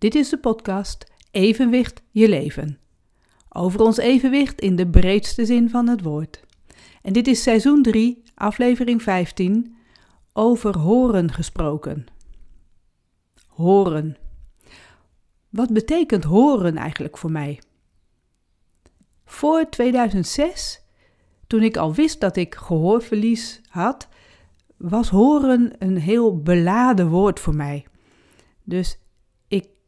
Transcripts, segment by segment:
Dit is de podcast Evenwicht je leven. Over ons evenwicht in de breedste zin van het woord. En dit is seizoen 3, aflevering 15, over horen gesproken. Horen. Wat betekent horen eigenlijk voor mij? Voor 2006, toen ik al wist dat ik gehoorverlies had, was horen een heel beladen woord voor mij. Dus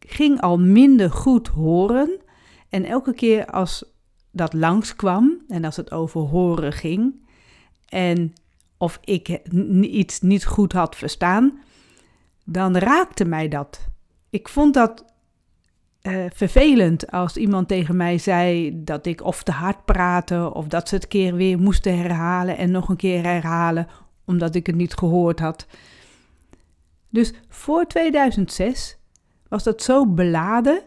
ging al minder goed horen. En elke keer als dat langskwam en als het over horen ging en of ik iets niet goed had verstaan, dan raakte mij dat. Ik vond dat uh, vervelend als iemand tegen mij zei dat ik of te hard praatte of dat ze het keer weer moesten herhalen en nog een keer herhalen omdat ik het niet gehoord had. Dus voor 2006 was dat zo beladen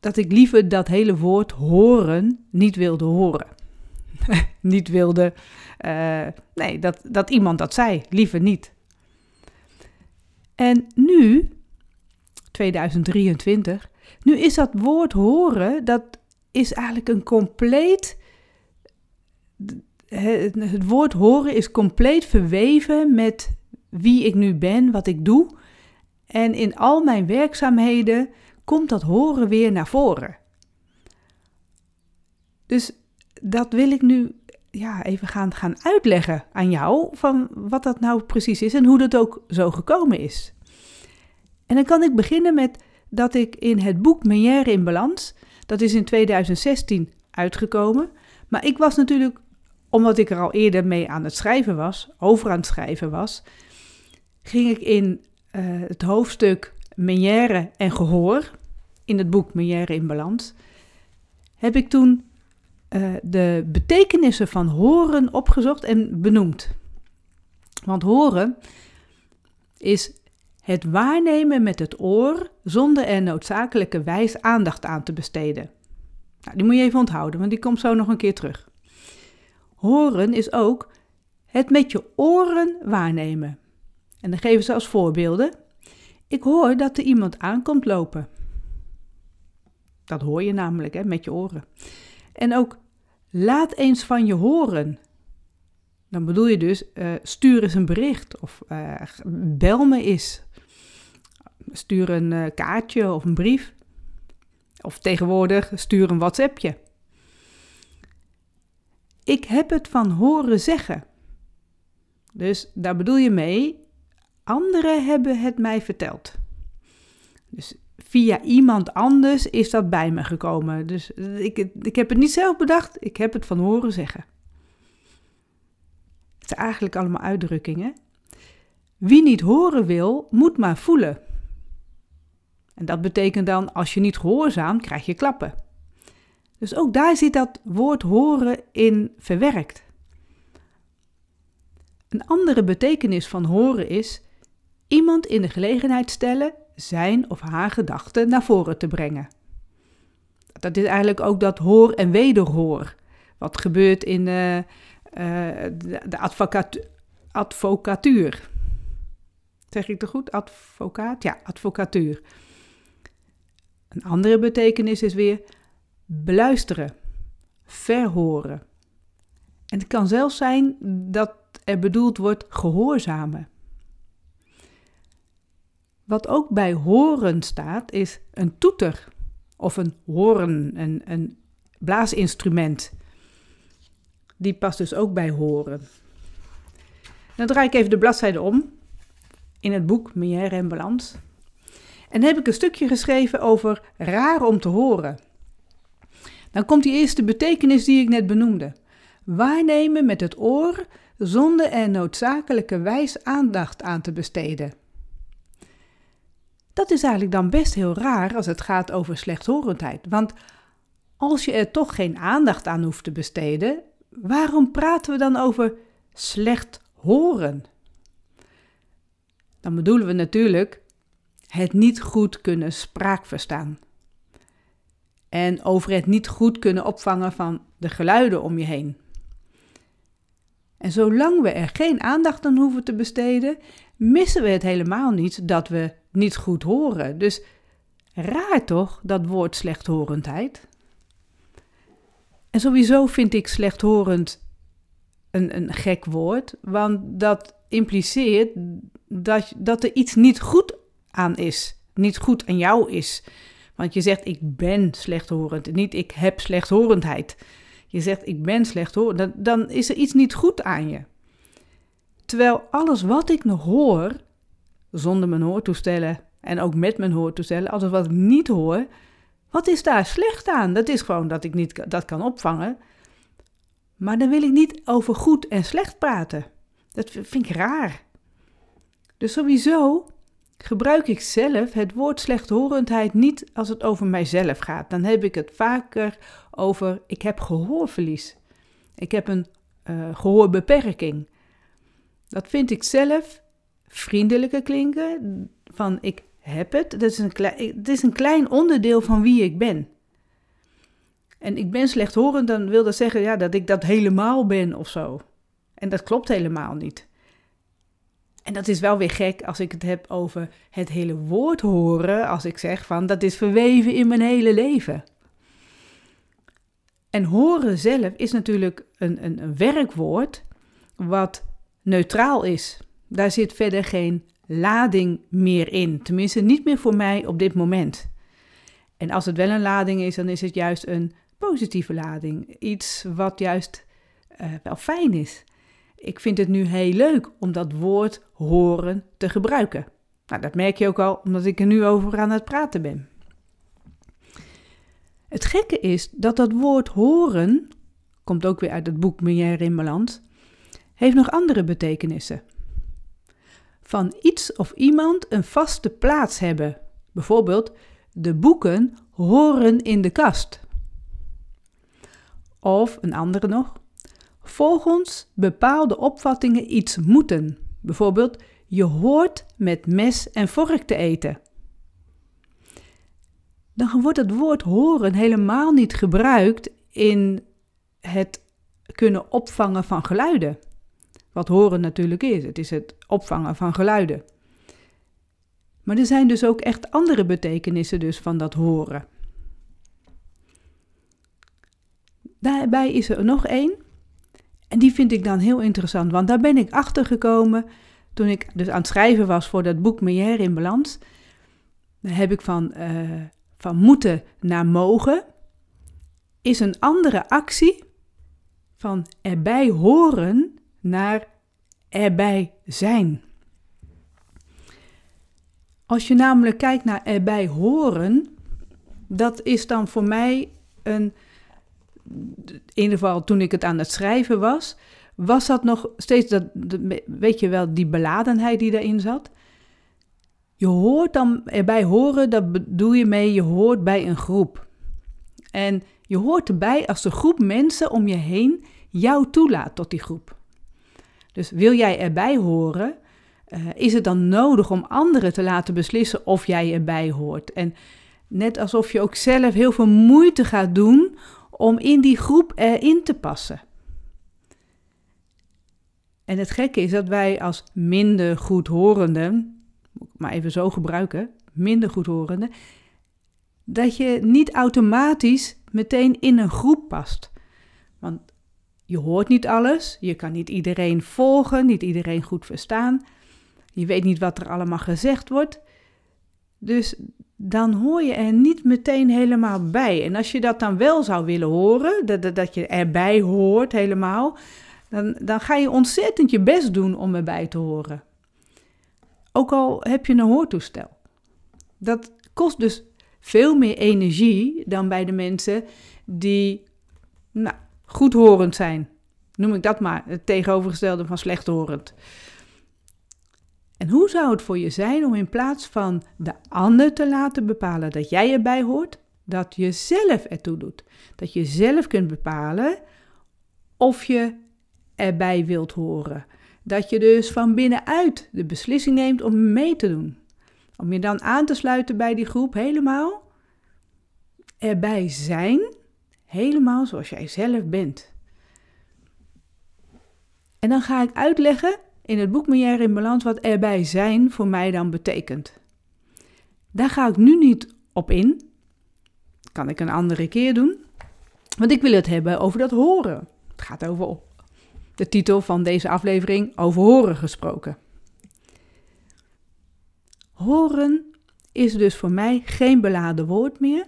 dat ik liever dat hele woord horen niet wilde horen. niet wilde, uh, nee, dat, dat iemand dat zei, liever niet. En nu, 2023, nu is dat woord horen, dat is eigenlijk een compleet. Het woord horen is compleet verweven met wie ik nu ben, wat ik doe. En in al mijn werkzaamheden komt dat horen weer naar voren. Dus dat wil ik nu ja, even gaan, gaan uitleggen aan jou van wat dat nou precies is en hoe dat ook zo gekomen is. En dan kan ik beginnen met dat ik in het boek Menière in Balans, dat is in 2016 uitgekomen, maar ik was natuurlijk, omdat ik er al eerder mee aan het schrijven was, over aan het schrijven was, ging ik in uh, het hoofdstuk Menière en gehoor, in het boek Menière in Balans, heb ik toen uh, de betekenissen van horen opgezocht en benoemd. Want horen is het waarnemen met het oor zonder er noodzakelijke wijs aandacht aan te besteden. Nou, die moet je even onthouden, want die komt zo nog een keer terug. Horen is ook het met je oren waarnemen. En dan geven ze als voorbeelden. Ik hoor dat er iemand aankomt lopen. Dat hoor je namelijk hè, met je oren. En ook laat eens van je horen. Dan bedoel je dus uh, stuur eens een bericht of uh, bel me eens. Stuur een uh, kaartje of een brief. Of tegenwoordig stuur een WhatsAppje. Ik heb het van horen zeggen. Dus daar bedoel je mee, anderen hebben het mij verteld. Dus via iemand anders is dat bij me gekomen. Dus ik, ik heb het niet zelf bedacht, ik heb het van horen zeggen. Het zijn eigenlijk allemaal uitdrukkingen. Wie niet horen wil, moet maar voelen. En dat betekent dan, als je niet gehoorzaamt, krijg je klappen. Dus ook daar zit dat woord horen in verwerkt. Een andere betekenis van horen is iemand in de gelegenheid stellen zijn of haar gedachten naar voren te brengen. Dat is eigenlijk ook dat hoor en wederhoor. Wat gebeurt in uh, de, de advocatuur. Zeg ik het goed? Advocaat? Ja, advocatuur. Een andere betekenis is weer beluisteren, verhoren. En het kan zelfs zijn dat er bedoeld wordt gehoorzamen. Wat ook bij horen staat, is een toeter of een hoorn, een, een blaasinstrument. Die past dus ook bij horen. Dan draai ik even de bladzijde om in het boek Meière en Balans. En heb ik een stukje geschreven over raar om te horen. Dan komt die eerste betekenis die ik net benoemde. Waarnemen met het oor zonder er noodzakelijke wijs aandacht aan te besteden. Dat is eigenlijk dan best heel raar als het gaat over slechthorendheid. Want als je er toch geen aandacht aan hoeft te besteden, waarom praten we dan over slecht horen? Dan bedoelen we natuurlijk het niet goed kunnen spraak verstaan. En over het niet goed kunnen opvangen van de geluiden om je heen. En zolang we er geen aandacht aan hoeven te besteden, missen we het helemaal niet dat we niet goed horen. Dus Raar toch, dat woord slechthorendheid? En sowieso vind ik slechthorend een, een gek woord, want dat impliceert dat, dat er iets niet goed aan is, niet goed aan jou is. Want je zegt ik ben slechthorend, niet ik heb slechthorendheid. Je zegt ik ben slechthorend, dan, dan is er iets niet goed aan je. Terwijl alles wat ik nog hoor, zonder mijn hoortoestellen en ook met mijn hoortoestellen, alles wat ik niet hoor, wat is daar slecht aan? Dat is gewoon dat ik niet dat kan opvangen. Maar dan wil ik niet over goed en slecht praten. Dat vind ik raar. Dus sowieso gebruik ik zelf het woord slechthorendheid niet als het over mijzelf gaat. Dan heb ik het vaker over ik heb gehoorverlies. Ik heb een uh, gehoorbeperking. Dat vind ik zelf vriendelijker klinken van ik heb het. Dat is een klein, het is een klein onderdeel van wie ik ben. En ik ben slechthorend, dan wil dat zeggen ja, dat ik dat helemaal ben of zo. En dat klopt helemaal niet. En dat is wel weer gek als ik het heb over het hele woord horen, als ik zeg van dat is verweven in mijn hele leven. En horen zelf is natuurlijk een, een, een werkwoord wat neutraal is. Daar zit verder geen lading meer in. Tenminste, niet meer voor mij op dit moment. En als het wel een lading is, dan is het juist een positieve lading. Iets wat juist uh, wel fijn is. Ik vind het nu heel leuk om dat woord horen te gebruiken. Nou, dat merk je ook al omdat ik er nu over aan het praten ben. Het gekke is dat dat woord horen, komt ook weer uit het boek Meilleur in Balans, heeft nog andere betekenissen. Van iets of iemand een vaste plaats hebben. Bijvoorbeeld, de boeken horen in de kast. Of een andere nog, volgens bepaalde opvattingen iets moeten. Bijvoorbeeld, je hoort met mes en vork te eten. Dan wordt het woord horen helemaal niet gebruikt in het kunnen opvangen van geluiden. Wat horen natuurlijk is, het is het opvangen van geluiden. Maar er zijn dus ook echt andere betekenissen dus van dat horen. Daarbij is er nog één. En die vind ik dan heel interessant, want daar ben ik achter gekomen toen ik dus aan het schrijven was voor dat boek Meilleur in Balans. Daar heb ik van, uh, van moeten naar mogen. Is een andere actie van erbij horen naar erbij zijn. Als je namelijk kijkt naar erbij horen, dat is dan voor mij een in ieder geval toen ik het aan het schrijven was, was dat nog steeds, dat, weet je wel, die beladenheid die daarin zat. Je hoort dan erbij horen, dat bedoel je mee, je hoort bij een groep. En je hoort erbij als de groep mensen om je heen jou toelaat tot die groep. Dus wil jij erbij horen, uh, is het dan nodig om anderen te laten beslissen of jij erbij hoort. En net alsof je ook zelf heel veel moeite gaat doen om in die groep erin te passen. En het gekke is dat wij als minder goedhorenden, maar even zo gebruiken, minder goedhorenden, dat je niet automatisch meteen in een groep past. Want je hoort niet alles, je kan niet iedereen volgen, niet iedereen goed verstaan. Je weet niet wat er allemaal gezegd wordt. Dus dan hoor je er niet meteen helemaal bij. En als je dat dan wel zou willen horen, dat, dat je erbij hoort helemaal, dan, dan ga je ontzettend je best doen om erbij te horen. Ook al heb je een hoortoestel. Dat kost dus veel meer energie dan bij de mensen die nou, goedhorend zijn. Noem ik dat maar, het tegenovergestelde van slechthorend. En hoe zou het voor je zijn om in plaats van de ander te laten bepalen dat jij erbij hoort, dat je zelf ertoe doet? Dat je zelf kunt bepalen of je erbij wilt horen. Dat je dus van binnenuit de beslissing neemt om mee te doen. Om je dan aan te sluiten bij die groep helemaal. Erbij zijn, helemaal zoals jij zelf bent. En dan ga ik uitleggen in het boek in Balans wat erbij zijn voor mij dan betekent. Daar ga ik nu niet op in. Kan ik een andere keer doen. Want ik wil het hebben over dat horen. Het gaat over de titel van deze aflevering, over horen gesproken. Horen is dus voor mij geen beladen woord meer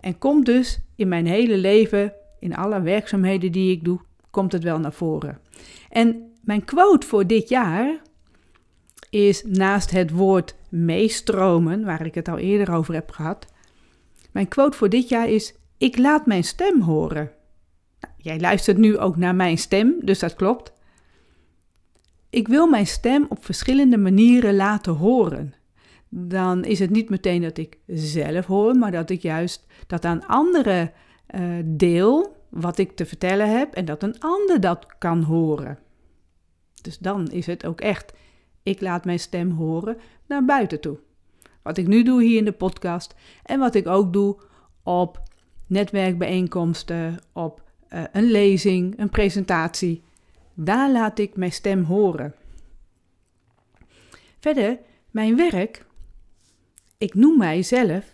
en komt dus in mijn hele leven, in alle werkzaamheden die ik doe, komt het wel naar voren. En mijn quote voor dit jaar is naast het woord meestromen, waar ik het al eerder over heb gehad. Mijn quote voor dit jaar is: Ik laat mijn stem horen. Nou, jij luistert nu ook naar mijn stem, dus dat klopt. Ik wil mijn stem op verschillende manieren laten horen. Dan is het niet meteen dat ik zelf hoor, maar dat ik juist dat aan anderen uh, deel wat ik te vertellen heb en dat een ander dat kan horen. Dus dan is het ook echt, ik laat mijn stem horen naar buiten toe. Wat ik nu doe hier in de podcast en wat ik ook doe op netwerkbijeenkomsten, op uh, een lezing, een presentatie. Daar laat ik mijn stem horen. Verder, mijn werk, ik noem mijzelf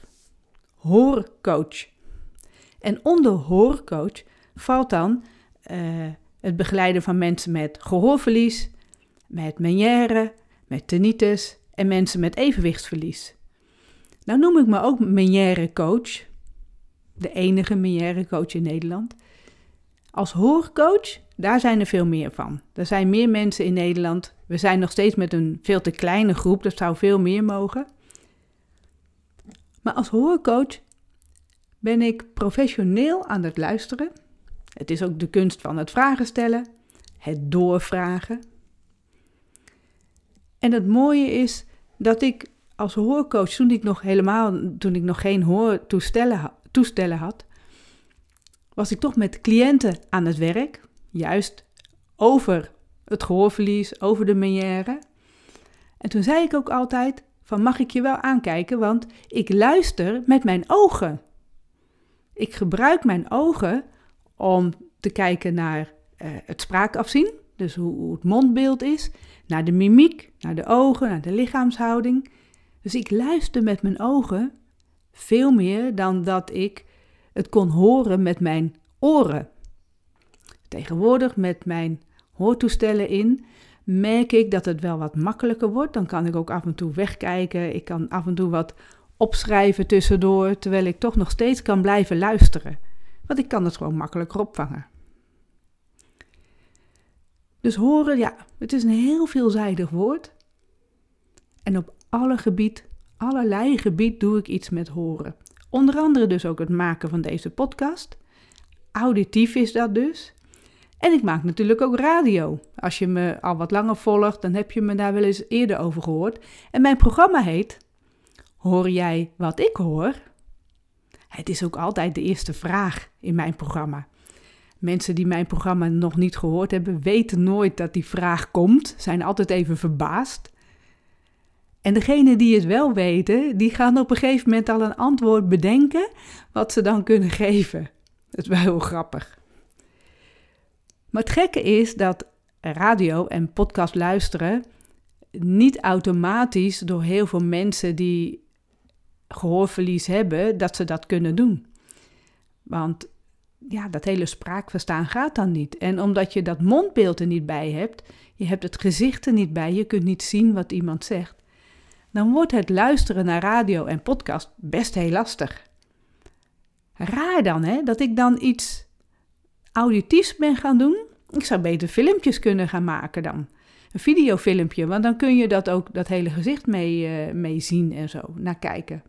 hoorcoach. En onder hoorcoach valt dan uh, het begeleiden van mensen met gehoorverlies, met meniere, met tinnitus en mensen met evenwichtsverlies. Nou noem ik me ook meniere coach, de enige meniere coach in Nederland. Als hoorcoach, daar zijn er veel meer van. Er zijn meer mensen in Nederland. We zijn nog steeds met een veel te kleine groep, dat zou veel meer mogen. Maar als hoorcoach ben ik professioneel aan het luisteren. Het is ook de kunst van het vragen stellen, het doorvragen. En het mooie is dat ik als hoorcoach, toen ik nog helemaal, toen ik nog geen hoortoestellen toestellen had, was ik toch met cliënten aan het werk, juist over het gehoorverlies, over de meniere. En toen zei ik ook altijd van mag ik je wel aankijken, want ik luister met mijn ogen. Ik gebruik mijn ogen om te kijken naar uh, het spraakafzien, dus hoe het mondbeeld is, naar de mimiek, naar de ogen, naar de lichaamshouding. Dus ik luister met mijn ogen veel meer dan dat ik het kon horen met mijn oren. Tegenwoordig met mijn hoortoestellen in merk ik dat het wel wat makkelijker wordt. Dan kan ik ook af en toe wegkijken. Ik kan af en toe wat opschrijven tussendoor, terwijl ik toch nog steeds kan blijven luisteren. Want ik kan het gewoon makkelijker opvangen. Dus horen, ja, het is een heel veelzijdig woord. En op alle gebied, allerlei gebied doe ik iets met horen. Onder andere dus ook het maken van deze podcast. Auditief is dat dus. En ik maak natuurlijk ook radio. Als je me al wat langer volgt, dan heb je me daar wel eens eerder over gehoord. En mijn programma heet Hoor jij wat ik hoor? Het is ook altijd de eerste vraag in mijn programma. Mensen die mijn programma nog niet gehoord hebben, weten nooit dat die vraag komt, zijn altijd even verbaasd. En degenen die het wel weten, die gaan op een gegeven moment al een antwoord bedenken wat ze dan kunnen geven. Dat is wel heel grappig. Maar het gekke is dat radio en podcast luisteren niet automatisch door heel veel mensen die gehoorverlies hebben, dat ze dat kunnen doen. Want ja, dat hele spraakverstaan gaat dan niet. En omdat je dat mondbeeld er niet bij hebt, je hebt het gezicht er niet bij, je kunt niet zien wat iemand zegt, dan wordt het luisteren naar radio en podcast best heel lastig. Raar dan, hè, dat ik dan iets auditiefs ben gaan doen. Ik zou beter filmpjes kunnen gaan maken dan. Een videofilmpje, want dan kun je dat ook, dat hele gezicht mee, uh, mee zien en zo, naar kijken.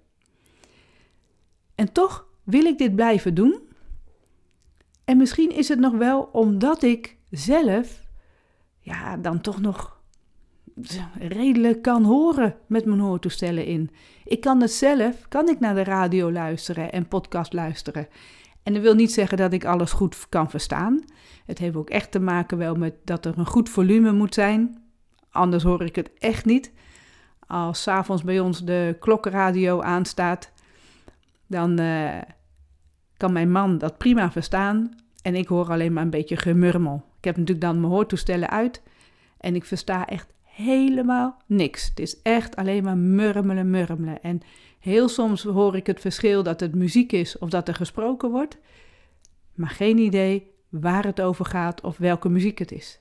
En toch wil ik dit blijven doen. En misschien is het nog wel omdat ik zelf, ja, dan toch nog redelijk kan horen met mijn hoortoestellen in. Ik kan het zelf, kan ik naar de radio luisteren en podcast luisteren. En dat wil niet zeggen dat ik alles goed kan verstaan. Het heeft ook echt te maken wel met dat er een goed volume moet zijn. Anders hoor ik het echt niet. Als s'avonds bij ons de klokkenradio aanstaat, dan uh, kan mijn man dat prima verstaan. En ik hoor alleen maar een beetje gemurmel. Ik heb natuurlijk dan mijn hoortoestellen uit. En ik versta echt helemaal niks. Het is echt alleen maar murmelen, murmelen. En Heel soms hoor ik het verschil dat het muziek is of dat er gesproken wordt, maar geen idee waar het over gaat of welke muziek het is.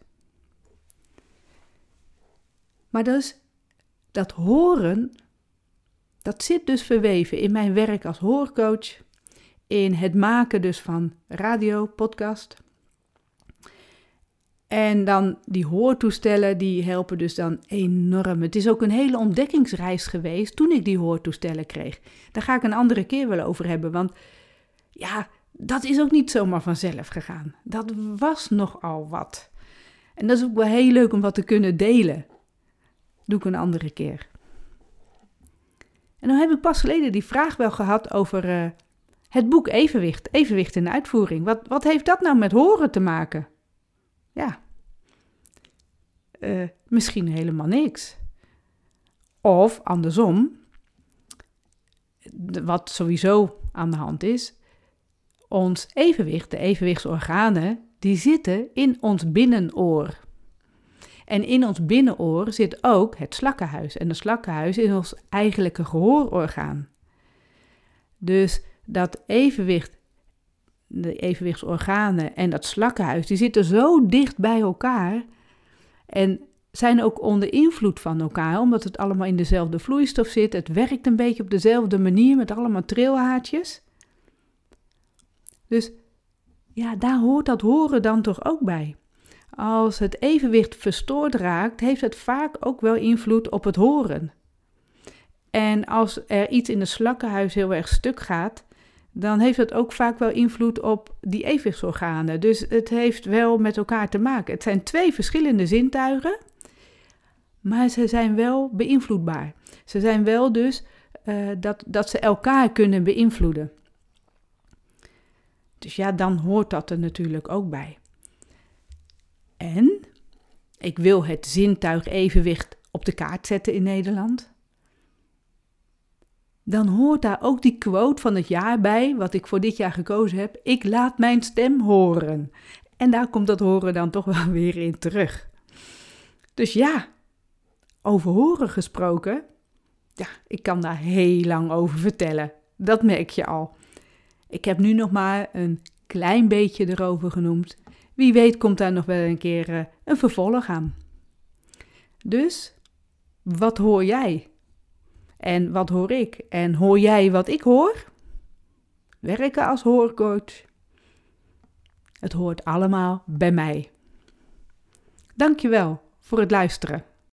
Maar dus dat horen, dat zit dus verweven in mijn werk als hoorcoach, in het maken dus van radio, podcast. En dan die hoortoestellen, die helpen dus dan enorm. Het is ook een hele ontdekkingsreis geweest toen ik die hoortoestellen kreeg. Daar ga ik een andere keer wel over hebben, want ja, dat is ook niet zomaar vanzelf gegaan. Dat was nogal wat. En dat is ook wel heel leuk om wat te kunnen delen. Doe ik een andere keer. En dan heb ik pas geleden die vraag wel gehad over uh, het boek Evenwicht. Evenwicht in de uitvoering. Wat, wat heeft dat nou met horen te maken? Ja, uh, misschien helemaal niks. Of andersom, wat sowieso aan de hand is, ons evenwicht, de evenwichtsorganen, die zitten in ons binnenoor. En in ons binnenoor zit ook het slakkenhuis. En de slakkenhuis is ons eigenlijke gehoororgaan. Dus dat evenwicht, de evenwichtsorganen en dat slakkenhuis, die zitten zo dicht bij elkaar. En zijn ook onder invloed van elkaar, omdat het allemaal in dezelfde vloeistof zit. Het werkt een beetje op dezelfde manier met allemaal trilhaartjes. Dus ja, daar hoort dat horen dan toch ook bij. Als het evenwicht verstoord raakt, heeft het vaak ook wel invloed op het horen. En als er iets in het slakkenhuis heel erg stuk gaat, dan heeft het ook vaak wel invloed op die evenwichtsorganen. Dus het heeft wel met elkaar te maken. Het zijn twee verschillende zintuigen, maar ze zijn wel beïnvloedbaar. Ze zijn wel dus uh, dat, dat ze elkaar kunnen beïnvloeden. Dus ja, dan hoort dat er natuurlijk ook bij. En ik wil het zintuig evenwicht op de kaart zetten in Nederland. Dan hoort daar ook die quote van het jaar bij, wat ik voor dit jaar gekozen heb. Ik laat mijn stem horen. En daar komt dat horen dan toch wel weer in terug. Dus ja, over horen gesproken. Ja, ik kan daar heel lang over vertellen. Dat merk je al. Ik heb nu nog maar een klein beetje erover genoemd. Wie weet komt daar nog wel een keer uh, een vervolg aan. Dus, wat hoor jij? En wat hoor ik? En hoor jij wat ik hoor? Werken als hoorcoach. Het hoort allemaal bij mij. Dankjewel voor het luisteren.